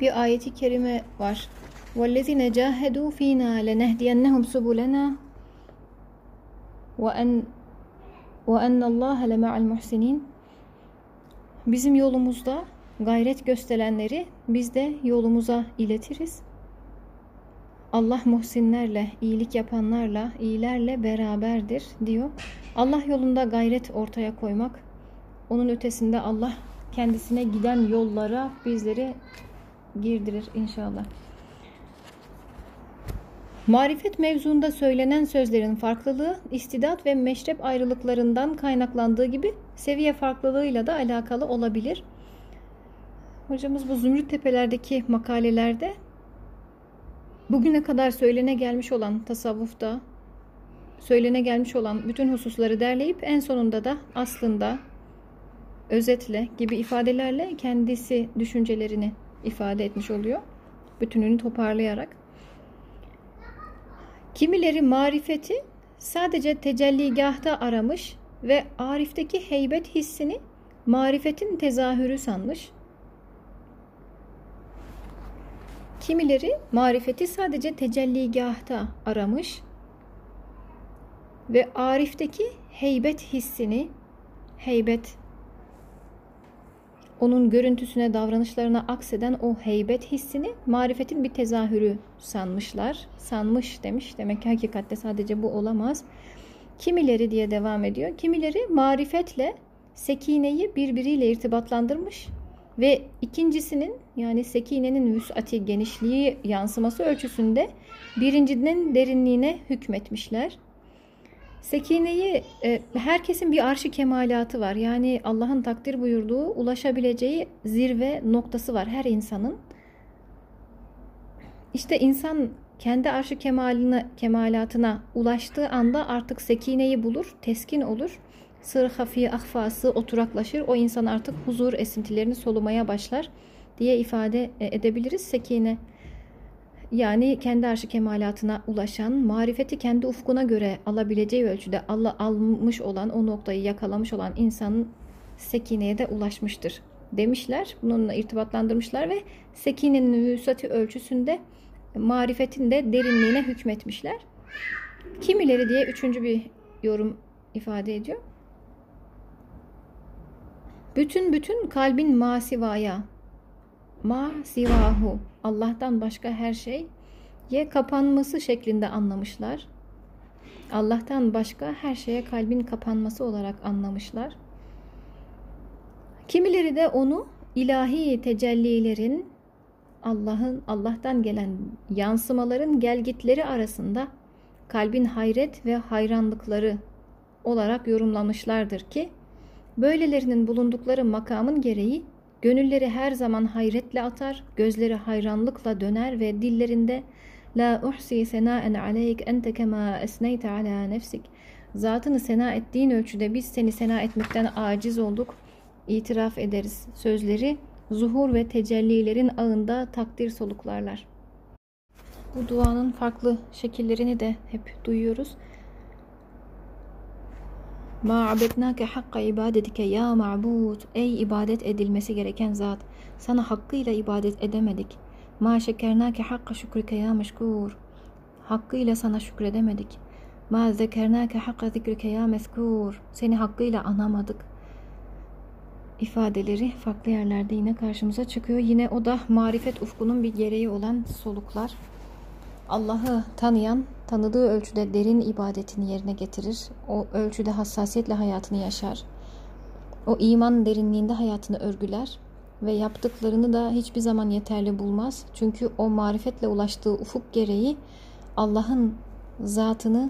S1: Bir ayeti kerime var. وَالَّذِينَ جَاهَدُوا ف۪ينَا لَنَهْدِيَنَّهُمْ سُبُلَنَا وَاَنْ وَاَنَّ اللّٰهَ لَمَعَ الْمُحْسِنِينَ Bizim yolumuzda gayret gösterenleri biz de yolumuza iletiriz. Allah muhsinlerle, iyilik yapanlarla, iyilerle beraberdir diyor. Allah yolunda gayret ortaya koymak, onun ötesinde Allah kendisine giden yollara bizleri girdirir inşallah. Marifet mevzuunda söylenen sözlerin farklılığı, istidat ve meşrep ayrılıklarından kaynaklandığı gibi seviye farklılığıyla da alakalı olabilir. Hocamız bu Zümrüt Tepeler'deki makalelerde bugüne kadar söylene gelmiş olan tasavvufta söylene gelmiş olan bütün hususları derleyip en sonunda da aslında özetle gibi ifadelerle kendisi düşüncelerini ifade etmiş oluyor. Bütününü toparlayarak. Kimileri marifeti sadece tecelligahta aramış ve Arif'teki heybet hissini marifetin tezahürü sanmış. Kimileri marifeti sadece tecelligahta aramış ve Arif'teki heybet hissini, heybet onun görüntüsüne, davranışlarına akseden o heybet hissini marifetin bir tezahürü sanmışlar. Sanmış demiş. Demek ki hakikatte sadece bu olamaz. Kimileri diye devam ediyor. Kimileri marifetle sekineyi birbiriyle irtibatlandırmış ve ikincisinin yani sekinenin vüsati genişliği yansıması ölçüsünde birincinin derinliğine hükmetmişler. Sekineyi e, herkesin bir arşı kemalatı var. Yani Allah'ın takdir buyurduğu ulaşabileceği zirve noktası var her insanın. İşte insan kendi arşı kemaline, kemalatına ulaştığı anda artık sekineyi bulur, teskin olur. Sır hafi ahfası oturaklaşır. O insan artık huzur esintilerini solumaya başlar diye ifade e, edebiliriz. Sekine yani kendi arşı kemalatına ulaşan, marifeti kendi ufkuna göre alabileceği ölçüde Allah almış olan, o noktayı yakalamış olan insanın sekineye de ulaşmıştır demişler. Bununla irtibatlandırmışlar ve sekinenin vüsati ölçüsünde marifetin de derinliğine hükmetmişler. Kimileri diye üçüncü bir yorum ifade ediyor. Bütün bütün kalbin masivaya, ma sivahu Allah'tan başka her şey ye kapanması şeklinde anlamışlar. Allah'tan başka her şeye kalbin kapanması olarak anlamışlar. Kimileri de onu ilahi tecellilerin Allah'ın Allah'tan gelen yansımaların gelgitleri arasında kalbin hayret ve hayranlıkları olarak yorumlamışlardır ki böylelerinin bulundukları makamın gereği Gönülleri her zaman hayretle atar, gözleri hayranlıkla döner ve dillerinde La uhsi senaen aleyk ente kema esneyte ala nefsik. Zatını sena ettiğin ölçüde biz seni sena etmekten aciz olduk. İtiraf ederiz. Sözleri zuhur ve tecellilerin ağında takdir soluklarlar. Bu duanın farklı şekillerini de hep duyuyoruz. Ma abednake hakka ibadetike ya ma'bud. Ey ibadet edilmesi gereken zat. Sana hakkıyla ibadet edemedik. Ma şekernake hakka şükrike ya meşkur. Hakkıyla sana şükredemedik. Ma zekernake hakka zikrike ya meskur. Seni hakkıyla anamadık. İfadeleri farklı yerlerde yine karşımıza çıkıyor. Yine o da marifet ufkunun bir gereği olan soluklar. Allah'ı tanıyan tanıdığı ölçüde derin ibadetini yerine getirir. O ölçüde hassasiyetle hayatını yaşar. O iman derinliğinde hayatını örgüler ve yaptıklarını da hiçbir zaman yeterli bulmaz. Çünkü o marifetle ulaştığı ufuk gereği Allah'ın zatını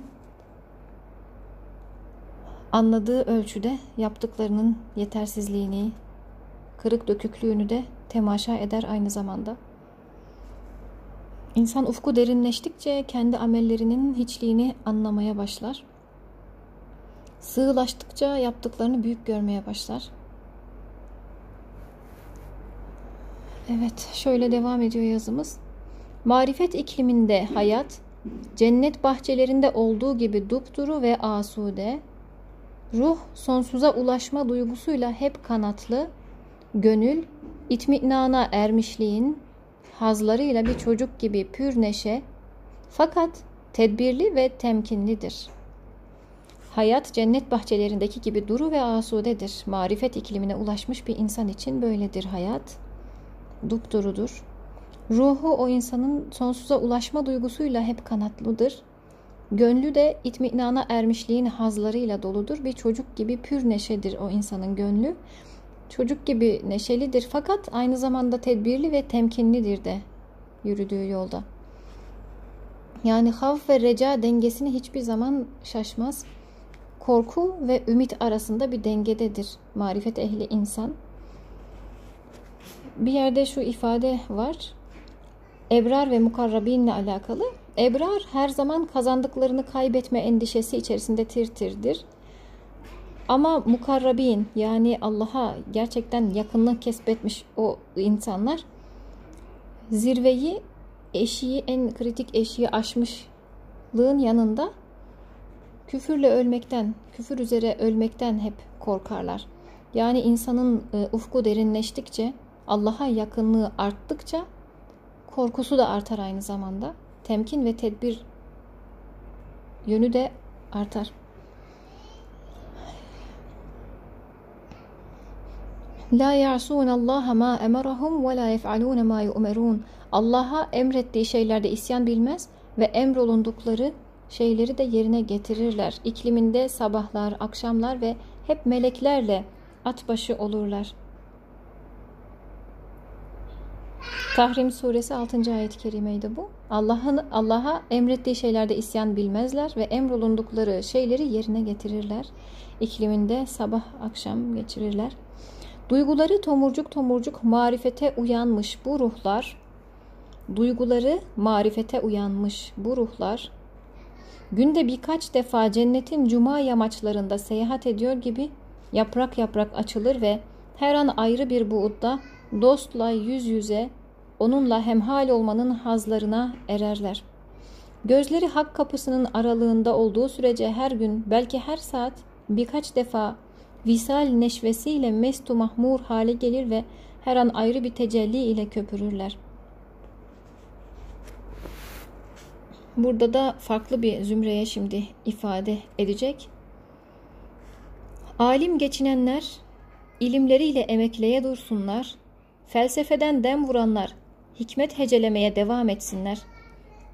S1: anladığı ölçüde yaptıklarının yetersizliğini, kırık döküklüğünü de temaşa eder aynı zamanda. İnsan ufku derinleştikçe kendi amellerinin hiçliğini anlamaya başlar. Sığlaştıkça yaptıklarını büyük görmeye başlar. Evet, şöyle devam ediyor yazımız. Marifet ikliminde hayat, cennet bahçelerinde olduğu gibi dupduru ve asude, ruh sonsuza ulaşma duygusuyla hep kanatlı, gönül itminana ermişliğin, hazlarıyla bir çocuk gibi pür neşe fakat tedbirli ve temkinlidir. Hayat cennet bahçelerindeki gibi duru ve asudedir. Marifet iklimine ulaşmış bir insan için böyledir hayat. Dupdurudur. Ruhu o insanın sonsuza ulaşma duygusuyla hep kanatlıdır. Gönlü de itminana ermişliğin hazlarıyla doludur. Bir çocuk gibi pür neşedir o insanın gönlü. Çocuk gibi neşelidir fakat aynı zamanda tedbirli ve temkinlidir de yürüdüğü yolda. Yani havf ve reca dengesini hiçbir zaman şaşmaz. Korku ve ümit arasında bir dengededir marifet ehli insan. Bir yerde şu ifade var. Ebrar ve mukarrabinle alakalı. Ebrar her zaman kazandıklarını kaybetme endişesi içerisinde tirtirdir. Ama mukarrabin yani Allah'a gerçekten yakınlık kesbetmiş o insanlar zirveyi eşiği en kritik eşiği aşmışlığın yanında küfürle ölmekten, küfür üzere ölmekten hep korkarlar. Yani insanın e, ufku derinleştikçe, Allah'a yakınlığı arttıkça korkusu da artar aynı zamanda. Temkin ve tedbir yönü de artar. La ya'sun Allah ma emarahum ve la yef'alun ma yu'merun. Allah'a emrettiği şeylerde isyan bilmez ve emrolundukları şeyleri de yerine getirirler. İkliminde sabahlar, akşamlar ve hep meleklerle at başı olurlar. Tahrim suresi 6. ayet-i kerimeydi bu. Allah'ın Allah'a emrettiği şeylerde isyan bilmezler ve emrolundukları şeyleri yerine getirirler. İkliminde sabah akşam geçirirler. Duyguları tomurcuk tomurcuk marifete uyanmış bu ruhlar, duyguları marifete uyanmış bu ruhlar, günde birkaç defa cennetin cuma yamaçlarında seyahat ediyor gibi yaprak yaprak açılır ve her an ayrı bir buğutta dostla yüz yüze onunla hemhal olmanın hazlarına ererler. Gözleri hak kapısının aralığında olduğu sürece her gün belki her saat birkaç defa visal neşvesiyle mestu mahmur hale gelir ve her an ayrı bir tecelli ile köpürürler. Burada da farklı bir zümreye şimdi ifade edecek. Alim geçinenler, ilimleriyle emekleye dursunlar, felsefeden dem vuranlar, hikmet hecelemeye devam etsinler.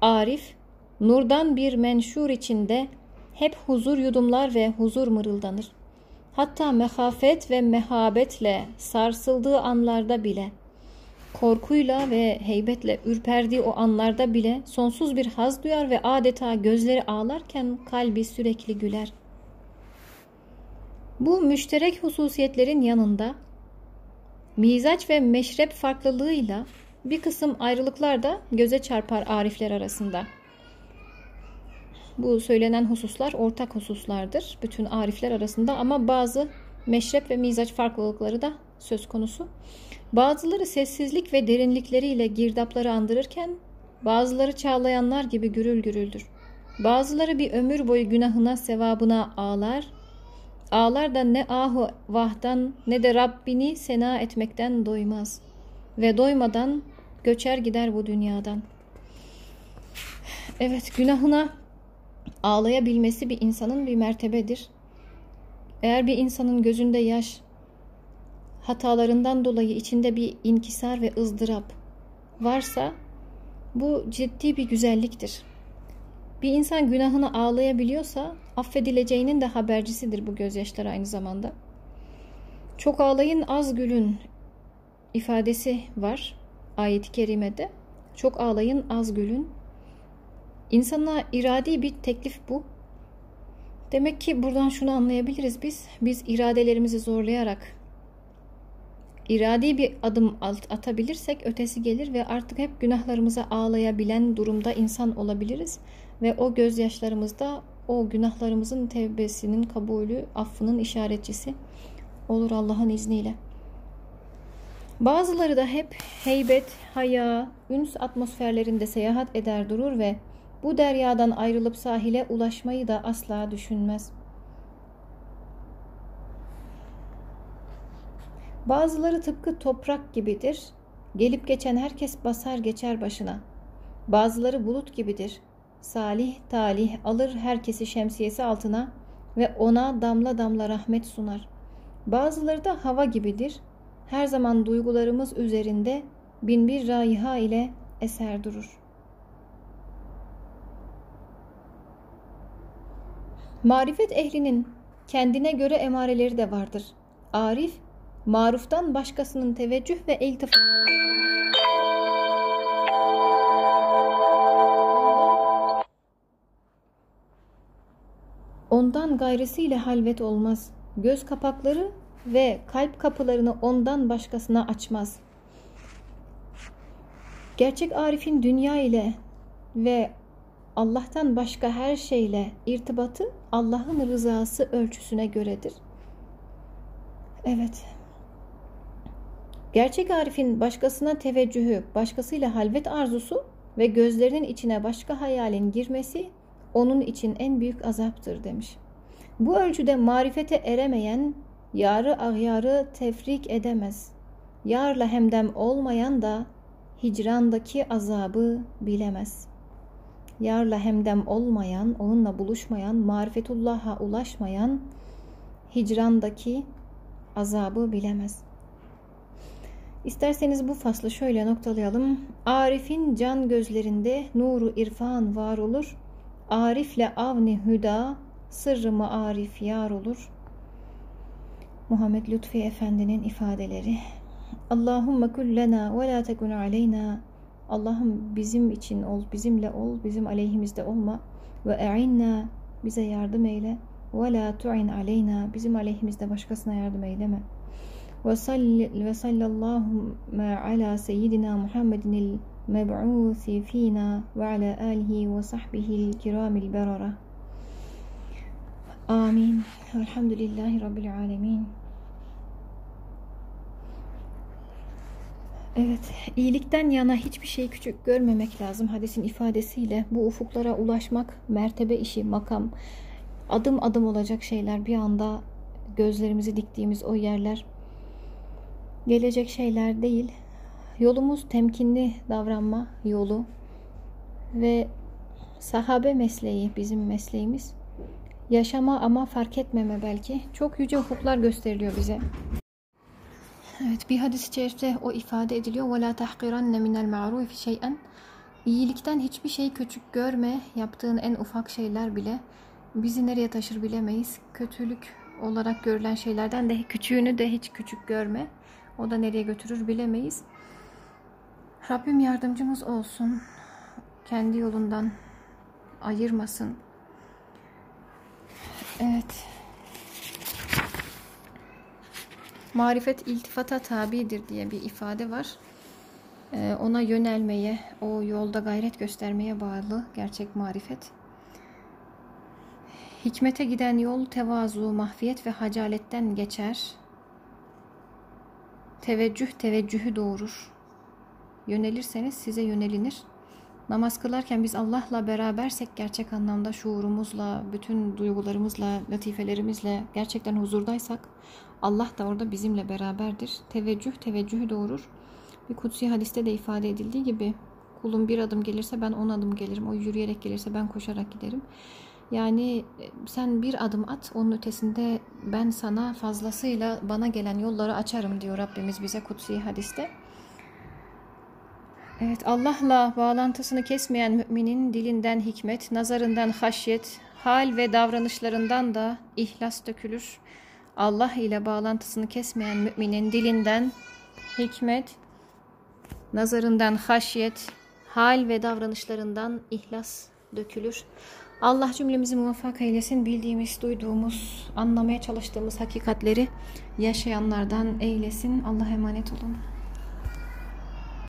S1: Arif, nurdan bir menşur içinde hep huzur yudumlar ve huzur mırıldanır.'' hatta mehafet ve mehabetle sarsıldığı anlarda bile, korkuyla ve heybetle ürperdiği o anlarda bile sonsuz bir haz duyar ve adeta gözleri ağlarken kalbi sürekli güler. Bu müşterek hususiyetlerin yanında mizaç ve meşrep farklılığıyla bir kısım ayrılıklar da göze çarpar arifler arasında. Bu söylenen hususlar ortak hususlardır bütün arifler arasında ama bazı meşrep ve mizaç farklılıkları da söz konusu. Bazıları sessizlik ve derinlikleriyle girdapları andırırken bazıları çağlayanlar gibi gürül gürüldür. Bazıları bir ömür boyu günahına sevabına ağlar. Ağlar da ne ahu vahdan ne de Rabbini sena etmekten doymaz. Ve doymadan göçer gider bu dünyadan. Evet günahına ağlayabilmesi bir insanın bir mertebedir. Eğer bir insanın gözünde yaş, hatalarından dolayı içinde bir inkisar ve ızdırap varsa bu ciddi bir güzelliktir. Bir insan günahını ağlayabiliyorsa affedileceğinin de habercisidir bu gözyaşları aynı zamanda. Çok ağlayın az gülün ifadesi var ayet-i kerimede. Çok ağlayın az gülün. İnsana iradi bir teklif bu. Demek ki buradan şunu anlayabiliriz biz. Biz iradelerimizi zorlayarak iradi bir adım atabilirsek ötesi gelir ve artık hep günahlarımıza ağlayabilen durumda insan olabiliriz. Ve o gözyaşlarımızda o günahlarımızın tevbesinin kabulü, affının işaretçisi olur Allah'ın izniyle. Bazıları da hep heybet, haya, üns atmosferlerinde seyahat eder durur ve bu deryadan ayrılıp sahile ulaşmayı da asla düşünmez. Bazıları tıpkı toprak gibidir. Gelip geçen herkes basar geçer başına. Bazıları bulut gibidir. Salih talih alır herkesi şemsiyesi altına ve ona damla damla rahmet sunar. Bazıları da hava gibidir. Her zaman duygularımız üzerinde bin bir raiha ile eser durur. Marifet ehlinin kendine göre emareleri de vardır. Arif, maruftan başkasının teveccüh ve iltifat Ondan gayrisiyle halvet olmaz. Göz kapakları ve kalp kapılarını ondan başkasına açmaz. Gerçek arifin dünya ile ve Allah'tan başka her şeyle irtibatı Allah'ın rızası ölçüsüne göredir. Evet. Gerçek arifin başkasına teveccühü, başkasıyla halvet arzusu ve gözlerinin içine başka hayalin girmesi onun için en büyük azaptır demiş. Bu ölçüde marifete eremeyen yarı ahyarı tefrik edemez. Yarla hemdem olmayan da hicrandaki azabı bilemez. Yarla hemdem olmayan, onunla buluşmayan, marifetullah'a ulaşmayan hicrandaki azabı bilemez. İsterseniz bu faslı şöyle noktalayalım. Arif'in can gözlerinde nuru irfan var olur. Arifle avni hüda sırrı maarif yar olur. Muhammed Lütfi Efendi'nin ifadeleri. Allahümme kullena ve la tekun aleyna. Allah'ım bizim için ol, bizimle ol, bizim aleyhimizde olma. Ve e'inna, bize yardım eyle. Ve la tu'in aleyna, bizim aleyhimizde başkasına yardım eyleme. Ve sallallahu ala seyyidina Muhammedin meb'uthi fina ve ala alihi ve sahbihi kiramil berara. Amin. Elhamdülillahi Rabbil alemin. Evet, iyilikten yana hiçbir şey küçük görmemek lazım hadisin ifadesiyle. Bu ufuklara ulaşmak mertebe işi, makam, adım adım olacak şeyler. Bir anda gözlerimizi diktiğimiz o yerler gelecek şeyler değil. Yolumuz temkinli davranma yolu ve sahabe mesleği bizim mesleğimiz. Yaşama ama fark etmeme belki. Çok yüce ufuklar gösteriliyor bize. Evet bir hadis-i şerifte o ifade ediliyor. وَلَا تَحْقِرَنَّ مِنَ الْمَعْرُوفِ شَيْئًا İyilikten hiçbir şey küçük görme. Yaptığın en ufak şeyler bile bizi nereye taşır bilemeyiz. Kötülük olarak görülen şeylerden de küçüğünü de hiç küçük görme. O da nereye götürür bilemeyiz. Rabbim yardımcımız olsun. Kendi yolundan ayırmasın. Evet. Marifet iltifata tabidir diye bir ifade var. e, ona yönelmeye, o yolda gayret göstermeye bağlı gerçek marifet. Hikmete giden yol tevazu, mahfiyet ve hacaletten geçer. Teveccüh teveccühü doğurur. Yönelirseniz size yönelinir. Namaz kılarken biz Allah'la berabersek gerçek anlamda şuurumuzla, bütün duygularımızla, latifelerimizle gerçekten huzurdaysak Allah da orada bizimle beraberdir. Teveccüh teveccühü doğurur. Bir kutsi hadiste de ifade edildiği gibi kulum bir adım gelirse ben on adım gelirim. O yürüyerek gelirse ben koşarak giderim. Yani e, sen bir adım at onun ötesinde ben sana fazlasıyla bana gelen yolları açarım diyor Rabbimiz bize kutsi hadiste. Evet Allah'la bağlantısını kesmeyen müminin dilinden hikmet, nazarından haşyet, hal ve davranışlarından da ihlas dökülür. Allah ile bağlantısını kesmeyen müminin dilinden hikmet, nazarından haşyet, hal ve davranışlarından ihlas dökülür. Allah cümlemizi muvaffak eylesin. Bildiğimiz, duyduğumuz, anlamaya çalıştığımız hakikatleri yaşayanlardan eylesin. Allah'a emanet olun.